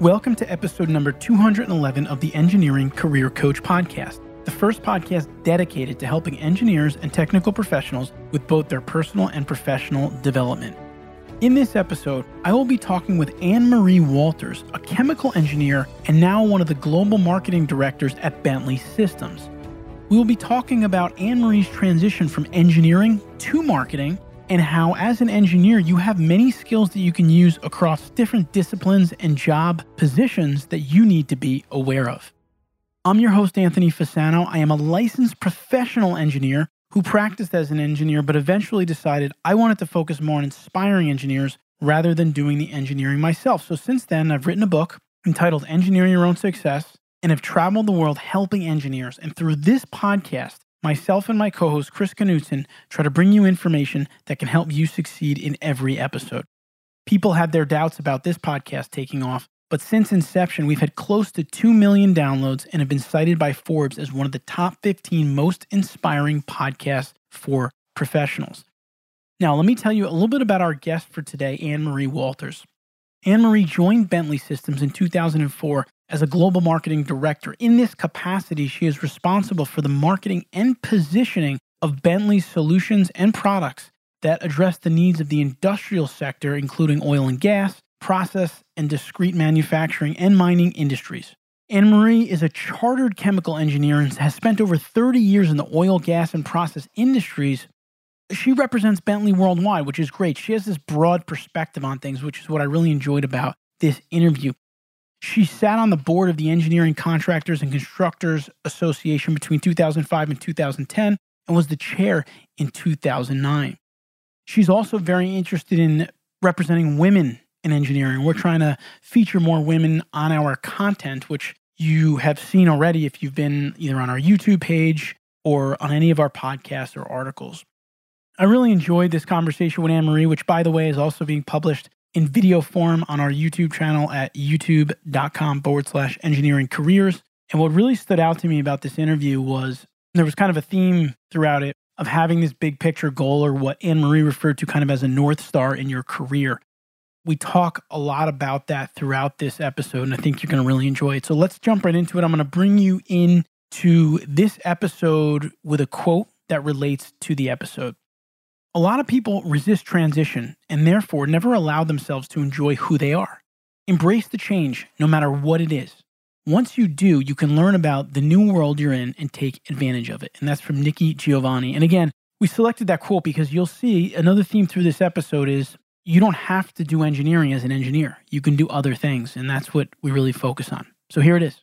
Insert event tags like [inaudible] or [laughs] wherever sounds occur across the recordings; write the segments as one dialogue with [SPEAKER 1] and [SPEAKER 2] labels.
[SPEAKER 1] Welcome to episode number 211 of the Engineering Career Coach Podcast, the first podcast dedicated to helping engineers and technical professionals with both their personal and professional development. In this episode, I will be talking with Anne Marie Walters, a chemical engineer and now one of the global marketing directors at Bentley Systems. We will be talking about Anne Marie's transition from engineering to marketing and how, as an engineer, you have many skills that you can use across different disciplines and job positions that you need to be aware of. I'm your host, Anthony Fasano. I am a licensed professional engineer who practiced as an engineer, but eventually decided I wanted to focus more on inspiring engineers rather than doing the engineering myself. So since then, I've written a book entitled Engineering Your Own Success and have traveled the world helping engineers. And through this podcast, Myself and my co host, Chris Knutson, try to bring you information that can help you succeed in every episode. People had their doubts about this podcast taking off, but since inception, we've had close to 2 million downloads and have been cited by Forbes as one of the top 15 most inspiring podcasts for professionals. Now, let me tell you a little bit about our guest for today, Anne Marie Walters. Anne Marie joined Bentley Systems in 2004 as a global marketing director. In this capacity, she is responsible for the marketing and positioning of Bentley's solutions and products that address the needs of the industrial sector, including oil and gas, process and discrete manufacturing, and mining industries. Anne Marie is a chartered chemical engineer and has spent over 30 years in the oil, gas, and process industries. She represents Bentley worldwide, which is great. She has this broad perspective on things, which is what I really enjoyed about this interview. She sat on the board of the Engineering Contractors and Constructors Association between 2005 and 2010 and was the chair in 2009. She's also very interested in representing women in engineering. We're trying to feature more women on our content, which you have seen already if you've been either on our YouTube page or on any of our podcasts or articles. I really enjoyed this conversation with Anne Marie, which, by the way, is also being published in video form on our YouTube channel at youtube.com forward slash engineering careers. And what really stood out to me about this interview was there was kind of a theme throughout it of having this big picture goal or what Anne Marie referred to kind of as a North Star in your career. We talk a lot about that throughout this episode, and I think you're going to really enjoy it. So let's jump right into it. I'm going to bring you in to this episode with a quote that relates to the episode. A lot of people resist transition and therefore never allow themselves to enjoy who they are. Embrace the change, no matter what it is. Once you do, you can learn about the new world you're in and take advantage of it. And that's from Nikki Giovanni. And again, we selected that quote because you'll see another theme through this episode is you don't have to do engineering as an engineer. You can do other things. And that's what we really focus on. So here it is.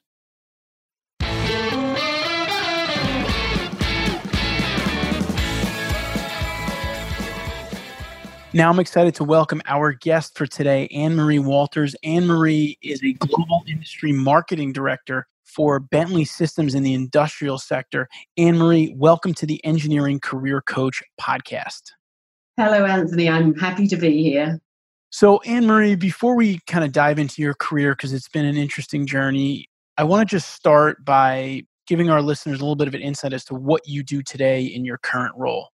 [SPEAKER 1] Now I'm excited to welcome our guest for today, Anne Marie Walters. Anne Marie is a global industry marketing director for Bentley Systems in the industrial sector. Anne Marie, welcome to the Engineering Career Coach podcast.
[SPEAKER 2] Hello, Anthony. I'm happy to be here.
[SPEAKER 1] So, Anne Marie, before we kind of dive into your career, because it's been an interesting journey, I want to just start by giving our listeners a little bit of an insight as to what you do today in your current role.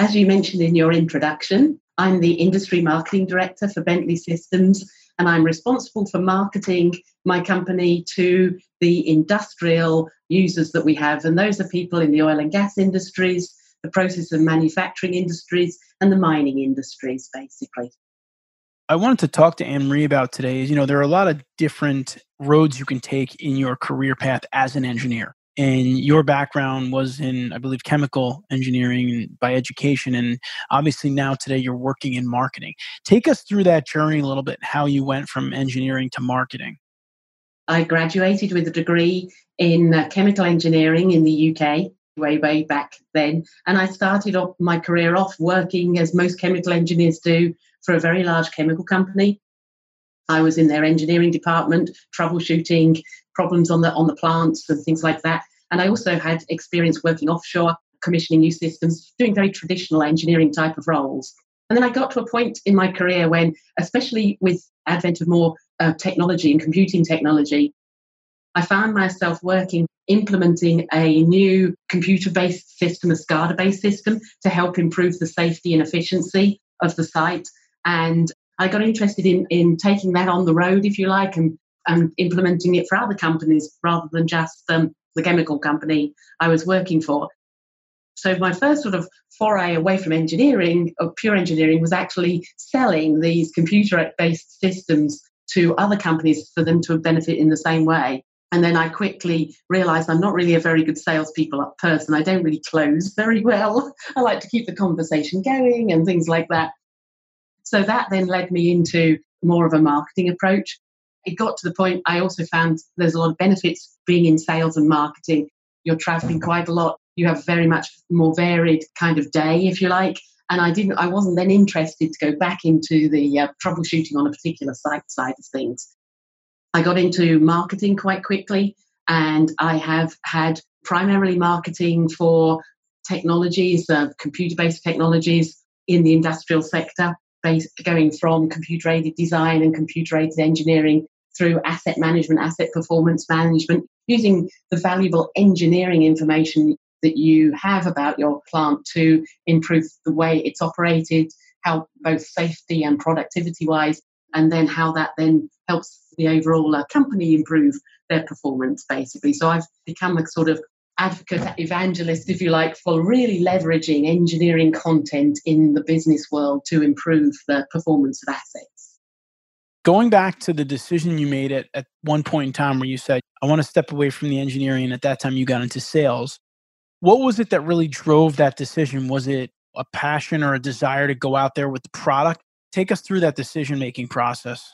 [SPEAKER 2] As you mentioned in your introduction, I'm the Industry Marketing Director for Bentley Systems, and I'm responsible for marketing my company to the industrial users that we have. And those are people in the oil and gas industries, the process and manufacturing industries, and the mining industries, basically.
[SPEAKER 1] I wanted to talk to Anne Marie about today is, you know, there are a lot of different roads you can take in your career path as an engineer and your background was in i believe chemical engineering by education and obviously now today you're working in marketing. Take us through that journey a little bit how you went from engineering to marketing.
[SPEAKER 2] I graduated with a degree in uh, chemical engineering in the uk way way back then and i started off my career off working as most chemical engineers do for a very large chemical company. I was in their engineering department troubleshooting problems on the on the plants and things like that and I also had experience working offshore, commissioning new systems, doing very traditional engineering type of roles. And then I got to a point in my career when, especially with advent of more uh, technology and computing technology, I found myself working implementing a new computer-based system, a SCADA-based system, to help improve the safety and efficiency of the site. And I got interested in, in taking that on the road, if you like, and, and implementing it for other companies rather than just um, the chemical company I was working for. So my first sort of foray away from engineering, or pure engineering, was actually selling these computer-based systems to other companies for them to benefit in the same way. And then I quickly realized I'm not really a very good salespeople person. I don't really close very well. [laughs] I like to keep the conversation going and things like that. So that then led me into more of a marketing approach. It got to the point I also found there's a lot of benefits being in sales and marketing. You're traveling quite a lot. You have very much more varied kind of day, if you like. And I didn't, I wasn't then interested to go back into the uh, troubleshooting on a particular site side of things. I got into marketing quite quickly, and I have had primarily marketing for technologies, uh, computer based technologies in the industrial sector, based, going from computer aided design and computer aided engineering through asset management, asset performance management, using the valuable engineering information that you have about your plant to improve the way it's operated, how both safety and productivity wise, and then how that then helps the overall uh, company improve their performance, basically. So I've become a sort of advocate, evangelist, if you like, for really leveraging engineering content in the business world to improve the performance of assets.
[SPEAKER 1] Going back to the decision you made at, at one point in time where you said, I want to step away from the engineering, and at that time you got into sales. What was it that really drove that decision? Was it a passion or a desire to go out there with the product? Take us through that decision making process.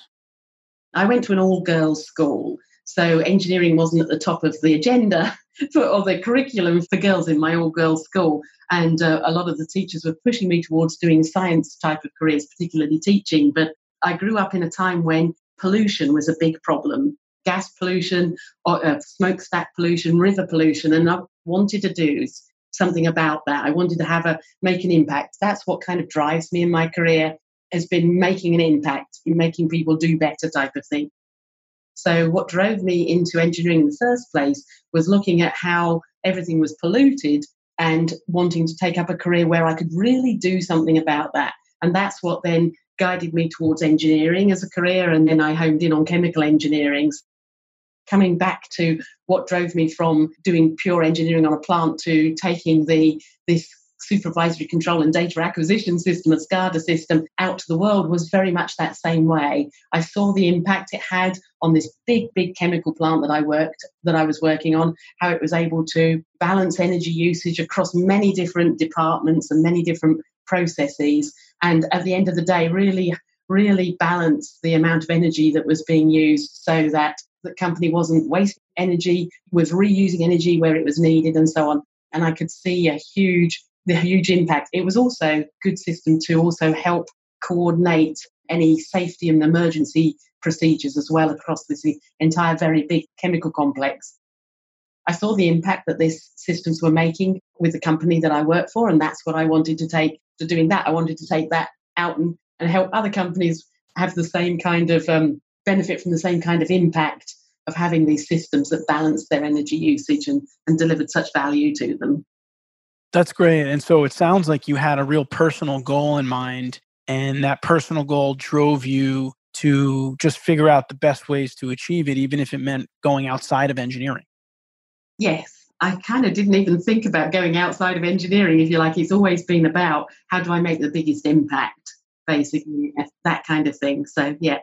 [SPEAKER 2] I went to an all girls school, so engineering wasn't at the top of the agenda [laughs] for, or the curriculum for girls in my all girls school. And uh, a lot of the teachers were pushing me towards doing science type of careers, particularly teaching. But I grew up in a time when pollution was a big problem gas pollution, or, uh, smokestack pollution, river pollution, and I wanted to do something about that. I wanted to have a make an impact. That's what kind of drives me in my career has been making an impact, making people do better type of thing. So, what drove me into engineering in the first place was looking at how everything was polluted and wanting to take up a career where I could really do something about that. And that's what then guided me towards engineering as a career. And then I honed in on chemical engineering. Coming back to what drove me from doing pure engineering on a plant to taking the this supervisory control and data acquisition system, a SCADA system, out to the world was very much that same way. I saw the impact it had on this big, big chemical plant that I worked, that I was working on, how it was able to balance energy usage across many different departments and many different processes. And at the end of the day, really, really balance the amount of energy that was being used so that the company wasn't wasting energy, was reusing energy where it was needed, and so on. And I could see a huge the huge impact. It was also a good system to also help coordinate any safety and emergency procedures as well across this entire very big chemical complex. I saw the impact that these systems were making with the company that I work for, and that's what I wanted to take to doing that. I wanted to take that out and, and help other companies have the same kind of um, benefit from the same kind of impact of having these systems that balance their energy usage and, and delivered such value to them.
[SPEAKER 1] That's great. And so it sounds like you had a real personal goal in mind, and that personal goal drove you to just figure out the best ways to achieve it, even if it meant going outside of engineering.
[SPEAKER 2] Yes. I kind of didn't even think about going outside of engineering, if you like. It's always been about how do I make the biggest impact, basically, that kind of thing. So, yeah.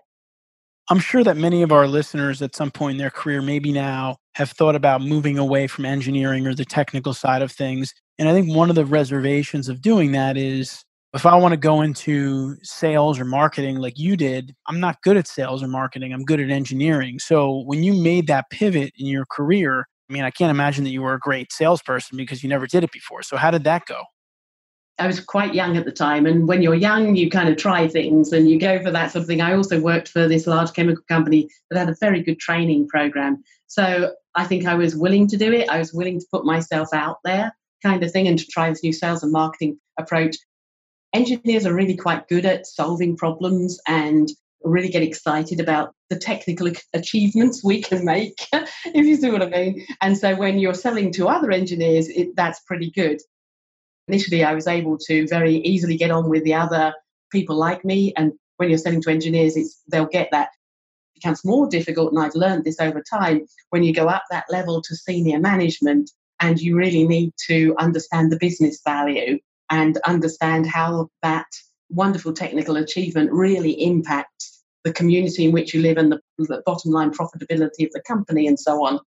[SPEAKER 1] I'm sure that many of our listeners at some point in their career, maybe now, have thought about moving away from engineering or the technical side of things. And I think one of the reservations of doing that is if I want to go into sales or marketing like you did, I'm not good at sales or marketing. I'm good at engineering. So when you made that pivot in your career, I mean, I can't imagine that you were a great salesperson because you never did it before. So how did that go?
[SPEAKER 2] I was quite young at the time, and when you're young, you kind of try things and you go for that sort of thing. I also worked for this large chemical company that had a very good training program. So I think I was willing to do it. I was willing to put myself out there, kind of thing, and to try this new sales and marketing approach. Engineers are really quite good at solving problems and really get excited about the technical achievements we can make, [laughs] if you see what I mean. And so when you're selling to other engineers, it, that's pretty good initially I was able to very easily get on with the other people like me. And when you're selling to engineers, it's they'll get that. It becomes more difficult, and I've learned this over time when you go up that level to senior management, and you really need to understand the business value and understand how that wonderful technical achievement really impacts the community in which you live and the, the bottom line profitability of the company and so on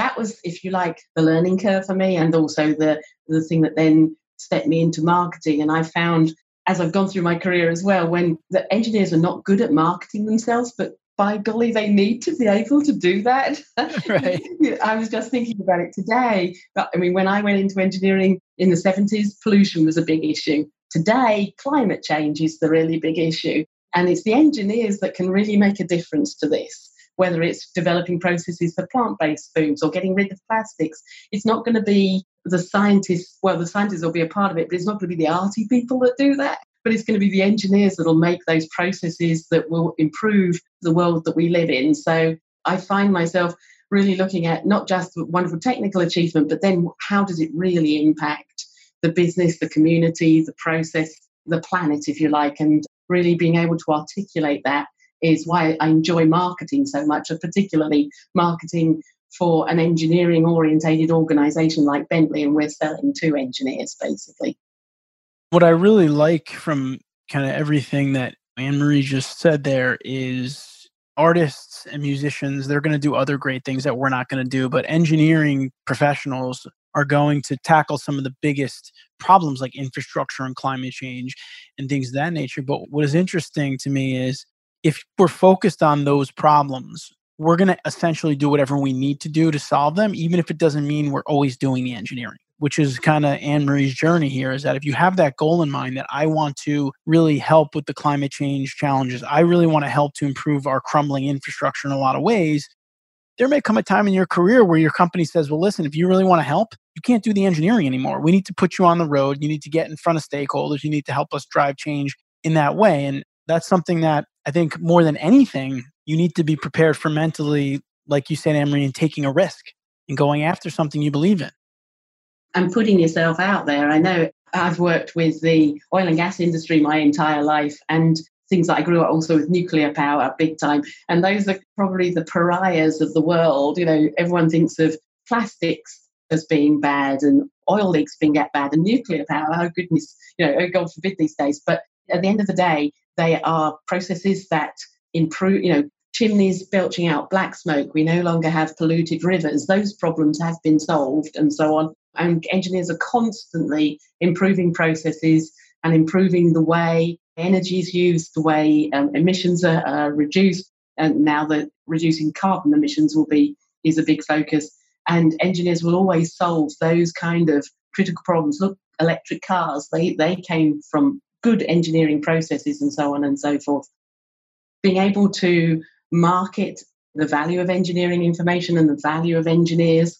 [SPEAKER 2] that was, if you like, the learning curve for me, and also the the thing that then stepped me into marketing. And I found as I've gone through my career as well, when the engineers are not good at marketing themselves, but by golly, they need to be able to do that. [laughs] [laughs] Right. I was just thinking about it today. But I mean, when I went into engineering in the 70s, pollution was a big issue. Today, climate change is the really big issue. And it's the engineers that can really make a difference to this whether it's developing processes for plant based foods or getting rid of plastics. It's not going to be the scientists, well, the scientists will be a part of it, but it's not going to be the arty people that do that. But it's going to be the engineers that will make those processes that will improve the world that we live in. So I find myself really looking at not just the wonderful technical achievement, but then how does it really impact the business, the community, the process, the planet, if you like, and really being able to articulate that is why I enjoy marketing so much, particularly marketing for an engineering orientated organization like Bentley, and we're selling to engineers basically.
[SPEAKER 1] What I really like from kind of everything that Anne Marie just said there is artists and musicians, they're going to do other great things that we're not going to do, but engineering professionals are going to tackle some of the biggest problems like infrastructure and climate change and things of that nature. But what is interesting to me is if we're focused on those problems, we're going to essentially do whatever we need to do to solve them, even if it doesn't mean we're always doing the engineering, which is kind of Anne Marie's journey here is that if you have that goal in mind that I want to really help with the climate change challenges, I really want to help to improve our crumbling infrastructure in a lot of ways. There may come a time in your career where your company says, well, listen, if you really want to help, you can't do the engineering anymore. We need to put you on the road. You need to get in front of stakeholders. You need to help us drive change in that way. And that's something that I think more than anything, you need to be prepared for mentally, like you said, Anne Marie, and taking a risk and going after something you believe in.
[SPEAKER 2] And putting yourself out there. I know I've worked with the oil and gas industry my entire life and things that I grew up also with nuclear power big time. And those are probably the pariahs of the world. You know, everyone thinks of plastics as being bad and oil leaks being bad and nuclear power. Oh goodness, you know, oh God forbid these days. But at the end of the day, they are processes that improve, you know, chimneys belching out black smoke. We no longer have polluted rivers. Those problems have been solved and so on. And engineers are constantly improving processes and improving the way energy is used, the way um, emissions are, are reduced. And now that reducing carbon emissions will be is a big focus. And engineers will always solve those kind of critical problems. Look, electric cars, they, they came from good engineering processes and so on and so forth. Being able to market the value of engineering information and the value of engineers.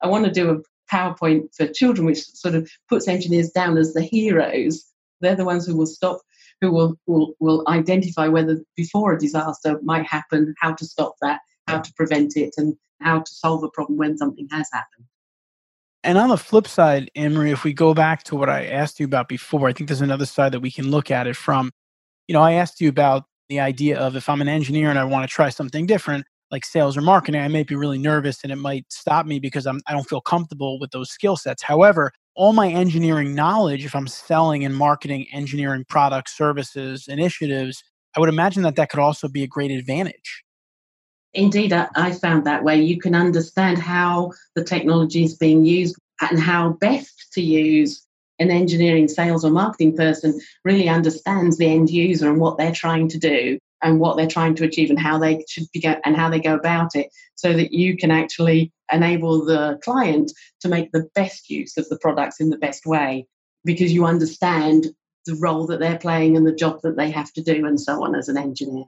[SPEAKER 2] I want to do a PowerPoint for children, which sort of puts engineers down as the heroes. They're the ones who will stop, who will, will, will identify whether before a disaster might happen, how to stop that, how to prevent it, and how to solve a problem when something has happened.
[SPEAKER 1] And on the flip side, Anne Marie, if we go back to what I asked you about before, I think there's another side that we can look at it from. You know, I asked you about the idea of if I'm an engineer and I want to try something different, like sales or marketing, I may be really nervous and it might stop me because I'm, I don't feel comfortable with those skill sets. However, all my engineering knowledge, if I'm selling and marketing engineering products, services, initiatives, I would imagine that that could also be a great advantage.
[SPEAKER 2] Indeed, I found that way. You can understand how the technology is being used and how best to use an engineering, sales, or marketing person really understands the end user and what they're trying to do and what they're trying to achieve and how they should be go- and how they go about it so that you can actually enable the client to make the best use of the products in the best way because you understand the role that they're playing and the job that they have to do and so on as an engineer.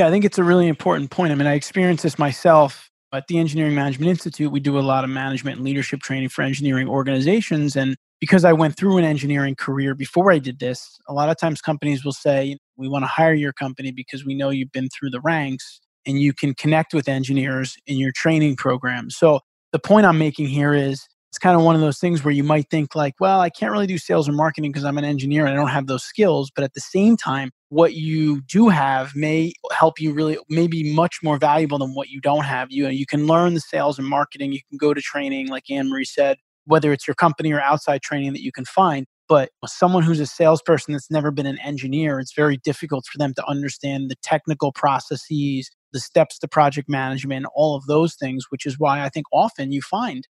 [SPEAKER 1] Yeah, I think it's a really important point. I mean, I experienced this myself at the Engineering Management Institute. We do a lot of management and leadership training for engineering organizations. And because I went through an engineering career before I did this, a lot of times companies will say, We want to hire your company because we know you've been through the ranks and you can connect with engineers in your training program. So the point I'm making here is it's kind of one of those things where you might think like well i can't really do sales or marketing because i'm an engineer and i don't have those skills but at the same time what you do have may help you really maybe much more valuable than what you don't have. You know you can learn the sales and marketing you can go to training like anne marie said whether it's your company or outside training that you can find but someone who's a salesperson that's never been an engineer it's very difficult for them to understand the technical processes the steps to project management all of those things which is why i think often you find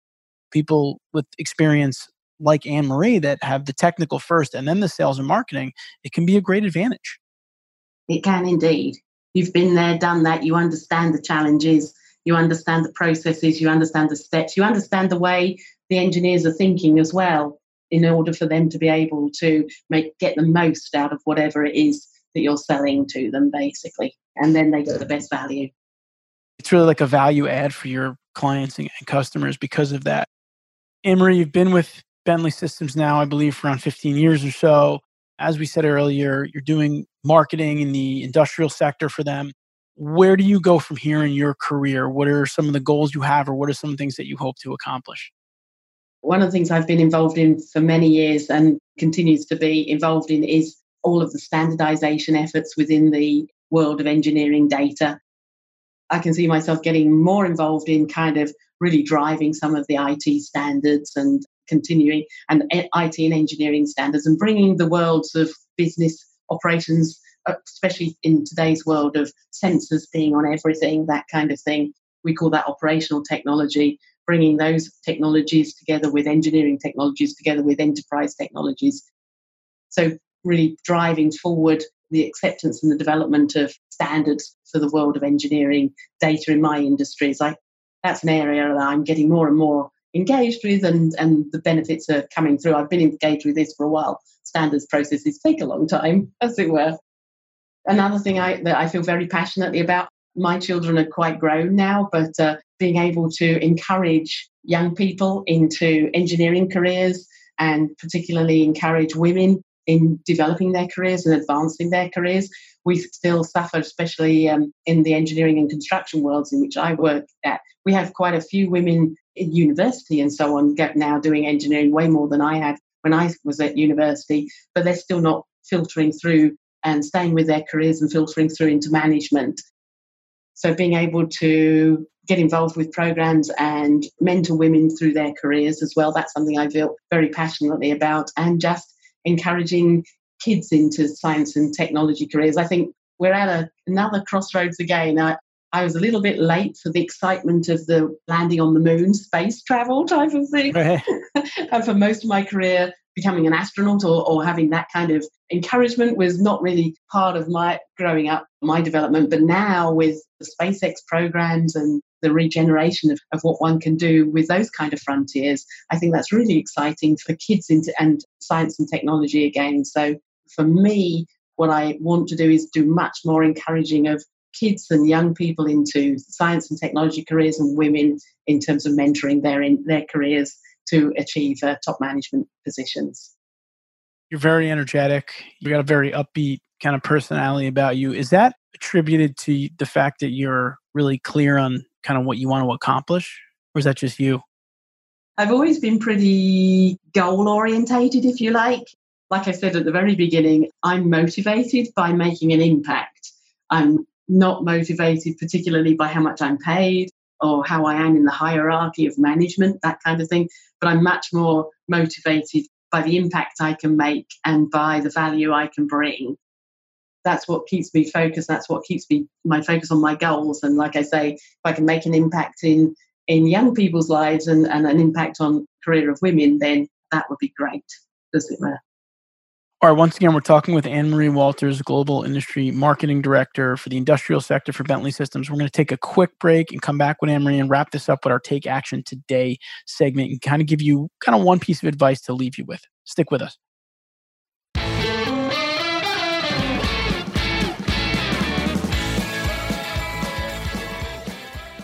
[SPEAKER 1] people with experience like anne marie that have the technical first and then the sales and marketing it can be a great advantage
[SPEAKER 2] it can indeed. You've been there, done that. You understand the challenges. You understand the processes. You understand the steps. You understand the way the engineers are thinking as well, in order for them to be able to make get the most out of whatever it is that you're selling to them, basically. And then they get the best value.
[SPEAKER 1] It's really like a value add for your clients and customers because of that. Anne Marie, you've been with Bentley Systems now, I believe, for around 15 years or so as we said earlier, you're doing marketing in the industrial sector for them. Where do you go from here in your career? What are some of the goals you have, or what are some things that you hope to accomplish?
[SPEAKER 2] One of the things I've been involved in for many years and continues to be involved in is all of the standardization efforts within the world of engineering data. I can see myself getting more involved in kind of really driving some of the IT standards and continuing and IT and engineering standards and bringing the worlds of business operations, uh, especially in today's world of sensors being on everything, that kind of thing. We call that operational technology, bringing those technologies together with engineering technologies, together with enterprise technologies. So, really driving forward the acceptance and the development of standards for the world of engineering data in my industries. I, that's an area that I'm getting more and more engaged with and, and the benefits are coming through. I've been engaged with this for a while. Standards processes take a long time, as it were. Another thing I, that I feel very passionately about, my children are quite grown now, but uh, being able to encourage young people into engineering careers and particularly encourage women in developing their careers and advancing their careers. We still suffer, especially um, in the engineering and construction worlds in which I work at. We have quite a few women in university and so on now doing engineering way more than I had when I was at university, but they're still not filtering through and staying with their careers and filtering through into management. So being able to get involved with programs and mentor women through their careers as well, that's something I feel very passionately about. And just encouraging kids into science and technology careers. I think we're at a, another crossroads again. I, I was a little bit late for the excitement of the landing on the moon, space travel type of thing. Right. [laughs] [laughs] and for most of my career, becoming an astronaut or, or having that kind of encouragement was not really part of my growing up, my development. But now with the SpaceX programs and the regeneration of, of what one can do with those kind of frontiers, I think that's really exciting for kids into, and science and technology again. So for me, what I want to do is do much more encouraging of kids and young people into science and technology careers and women in terms of mentoring their in their careers to achieve uh, top management positions.
[SPEAKER 1] You're very energetic. You got a very upbeat kind of personality about you. Is that attributed to the fact that you're really clear on kind of what you want to accomplish, or is that just you?
[SPEAKER 2] I've always been pretty goal orientated, if you like. Like I said at the very beginning, I'm motivated by making an impact. I'm not motivated particularly by how much I'm paid or how I am in the hierarchy of management, that kind of thing. But I'm much more motivated by the impact I can make and by the value I can bring. That's what keeps me focused. That's what keeps me my focus on my goals. And like I say, if I can make an impact in in young people's lives and, and an impact on career of women, then that would be great, does it matter?
[SPEAKER 1] All right, once again, we're talking with Anne Marie Walters, Global Industry Marketing Director for the industrial sector for Bentley Systems. We're going to take a quick break and come back with Anne Marie and wrap this up with our Take Action Today segment and kind of give you kind of one piece of advice to leave you with. Stick with us.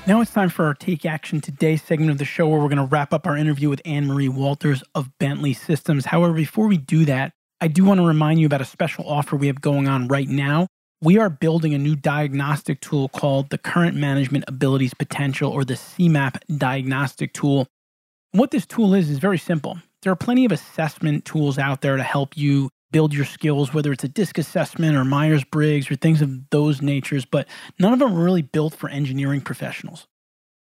[SPEAKER 1] Now it's time for our Take Action Today segment of the show where we're going to wrap up our interview with Anne Marie Walters of Bentley Systems. However, before we do that, I do want to remind you about a special offer we have going on right now. We are building a new diagnostic tool called the Current Management Abilities Potential or the CMAP diagnostic tool. what this tool is is very simple. There are plenty of assessment tools out there to help you build your skills, whether it's a DISC assessment or Myers Briggs or things of those natures, but none of them are really built for engineering professionals.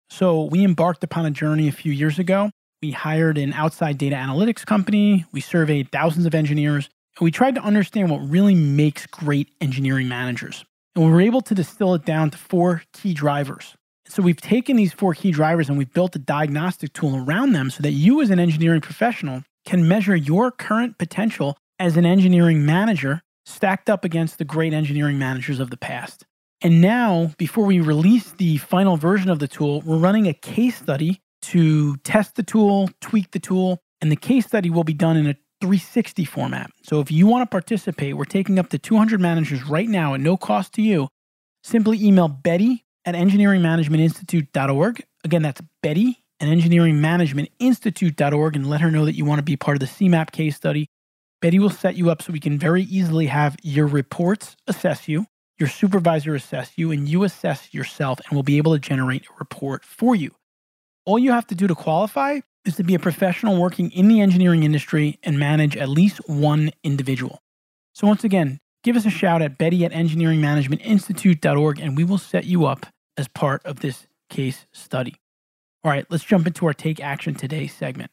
[SPEAKER 1] So we embarked upon a journey a few years ago. We hired an outside data analytics company, we surveyed thousands of engineers, and we tried to understand what really makes great engineering managers. And we were able to distill it down to four key drivers. So we've taken these four key drivers and we've built a diagnostic tool around them so that you, as an engineering professional, can measure your current potential as an engineering manager stacked up against the great engineering managers of the past. And now, before we release the final version of the tool, we're running a case study to test the tool, tweak the tool, and the case study will be done in a 360 format. So if you want to participate, we're taking up to 200 managers right now at no cost to you. Simply email Betty at engineeringmanagementinstitute.org. Again, that's Betty at engineeringmanagementinstitute.org and let her know that you want to be part of the CMAP case study. Betty will set you up so we can very easily have your reports assess you, your supervisor assess you, and you assess yourself, and we'll be able to generate a report for you. All you have to do to qualify is to be a professional working in the engineering industry and manage at least one individual. So, once again, give us a shout at Betty at engineeringmanagementinstitute.org, and we will set you up as part of this case study. All right, let's jump into our Take Action Today segment.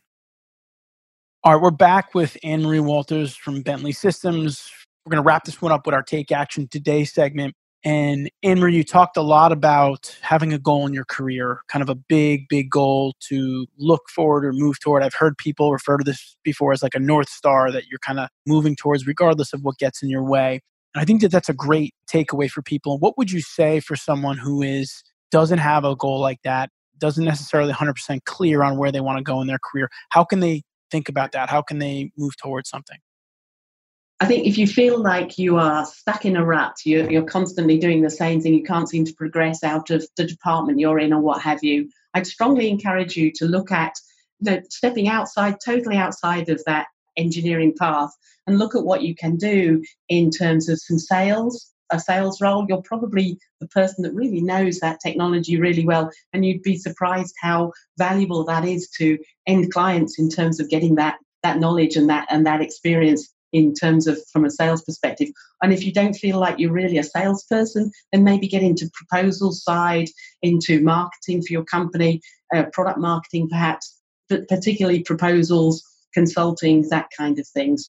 [SPEAKER 1] All right, we're back with Anne Marie Walters from Bentley Systems. We're going to wrap this one up with our Take Action Today segment. And Anne Marie, you talked a lot about having a goal in your career, kind of a big, big goal to look forward or move toward. I've heard people refer to this before as like a North Star that you're kind of moving towards, regardless of what gets in your way. And I think that that's a great takeaway for people. What would you say for someone who is doesn't have a goal like that, doesn't necessarily 100% clear on where they want to go in their career? How can they think about that? How can they move towards something?
[SPEAKER 2] I think if you feel like you are stuck in a rut, you're, you're constantly doing the same thing, you can't seem to progress out of the department you're in or what have you, I'd strongly encourage you to look at you know, stepping outside, totally outside of that engineering path, and look at what you can do in terms of some sales, a sales role. You're probably the person that really knows that technology really well, and you'd be surprised how valuable that is to end clients in terms of getting that that knowledge and that and that experience in terms of from a sales perspective. And if you don't feel like you're really a salesperson, then maybe get into proposal side, into marketing for your company, uh, product marketing perhaps, but particularly proposals, consulting, that kind of things.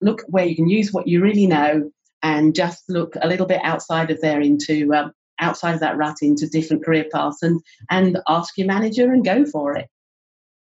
[SPEAKER 2] Look where you can use what you really know and just look a little bit outside of there into um, outside of that rut into different career paths and and ask your manager and go for it.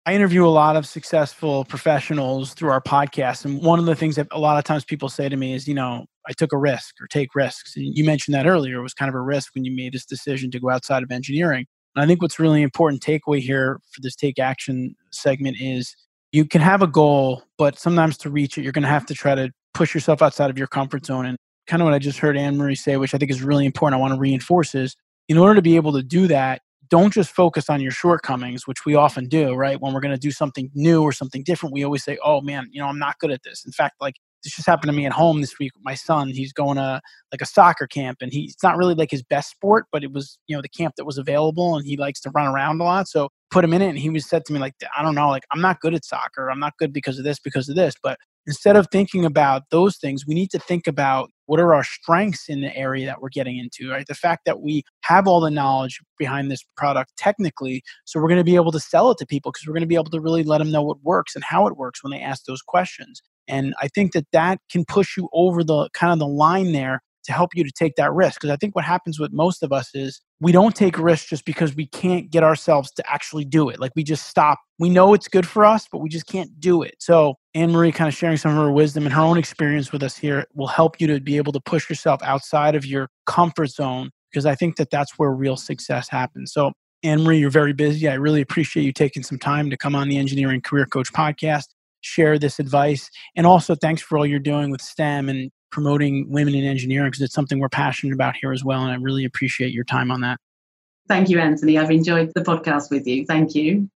[SPEAKER 1] I interview a lot of successful professionals through our podcast. And one of the things that a lot of times people say to me is, you know, I took a risk or take risks. And you mentioned that earlier. It was kind of a risk when you made this decision to go outside of engineering. And I think what's really important takeaway here for this take action segment is you can have a goal, but sometimes to reach it, you're going to have to try to push yourself outside of your comfort zone. And kind of what I just heard Anne Marie say, which I think is really important, I want to reinforce is in order to be able to do that, don't just focus on your shortcomings, which we often do, right? When we're going to do something new or something different, we always say, oh man, you know, I'm not good at this. In fact, like this just happened to me at home this week my son. He's going to like a soccer camp and he's not really like his best sport, but it was, you know, the camp that was available and he likes to run around a lot. So put him in it and he was said to me like, I don't know, like I'm not good at soccer. I'm not good because of this, because of this. But instead of thinking about those things, we need to think about what are our strengths in the area that we're getting into, right? The fact that we have all the knowledge behind this product technically, so we're going to be able to sell it to people because we're going to be able to really let them know what works and how it works when they ask those questions. And I think that that can push you over the kind of the line there to help you to take that risk. Because I think what happens with most of us is we don't take risks just because we can't get ourselves to actually do it. Like we just stop. We know it's good for us, but we just can't do it. So Anne Marie kind of sharing some of her wisdom and her own experience with us here will help you to be able to push yourself outside of your comfort zone because I think that that's where real success happens. So Anne Marie, you're very busy. I really appreciate you taking some time to come on the Engineering Career Coach podcast, share this advice, and also thanks for all you're doing with STEM and promoting women in engineering because it's something we're passionate about here as well. And I really appreciate your time on that.
[SPEAKER 2] Thank you, Anthony. I've enjoyed the podcast with you. Thank you.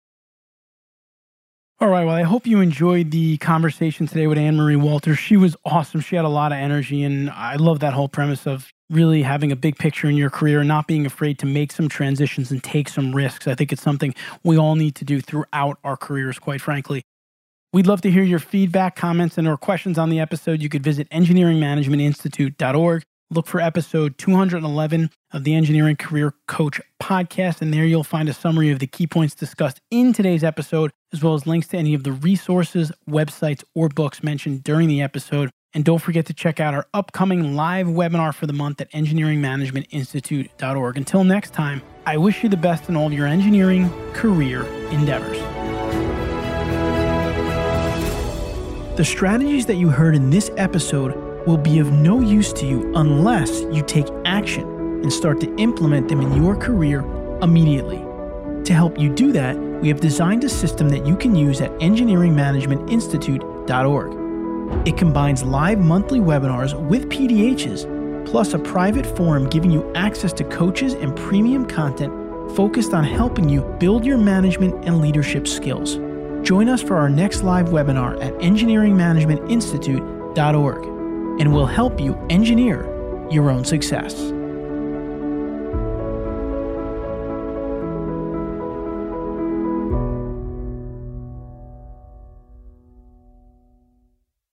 [SPEAKER 1] All right. Well, I hope you enjoyed the conversation today with Anne Marie Walters. She was awesome. She had a lot of energy. And I love that whole premise of really having a big picture in your career and not being afraid to make some transitions and take some risks. I think it's something we all need to do throughout our careers, quite frankly. We'd love to hear your feedback, comments, and or questions on the episode. You could visit engineeringmanagementinstitute.org. Look for episode 211 of the Engineering Career Coach podcast, and there you'll find a summary of the key points discussed in today's episode, as well as links to any of the resources, websites, or books mentioned during the episode. And don't forget to check out our upcoming live webinar for the month at engineeringmanagementinstitute.org. Until next time, I wish you the best in all your engineering career endeavors. The strategies that you heard in this episode will be of no use to you unless you take action and start to implement them in your career immediately. To help you do that, we have designed a system that you can use at engineeringmanagementinstitute.org. It combines live monthly webinars with PDHs, plus a private forum giving you access to coaches and premium content focused on helping you build your management and leadership skills. Join us for our next live webinar at engineeringmanagementinstitute.org, and we'll help you engineer your own success.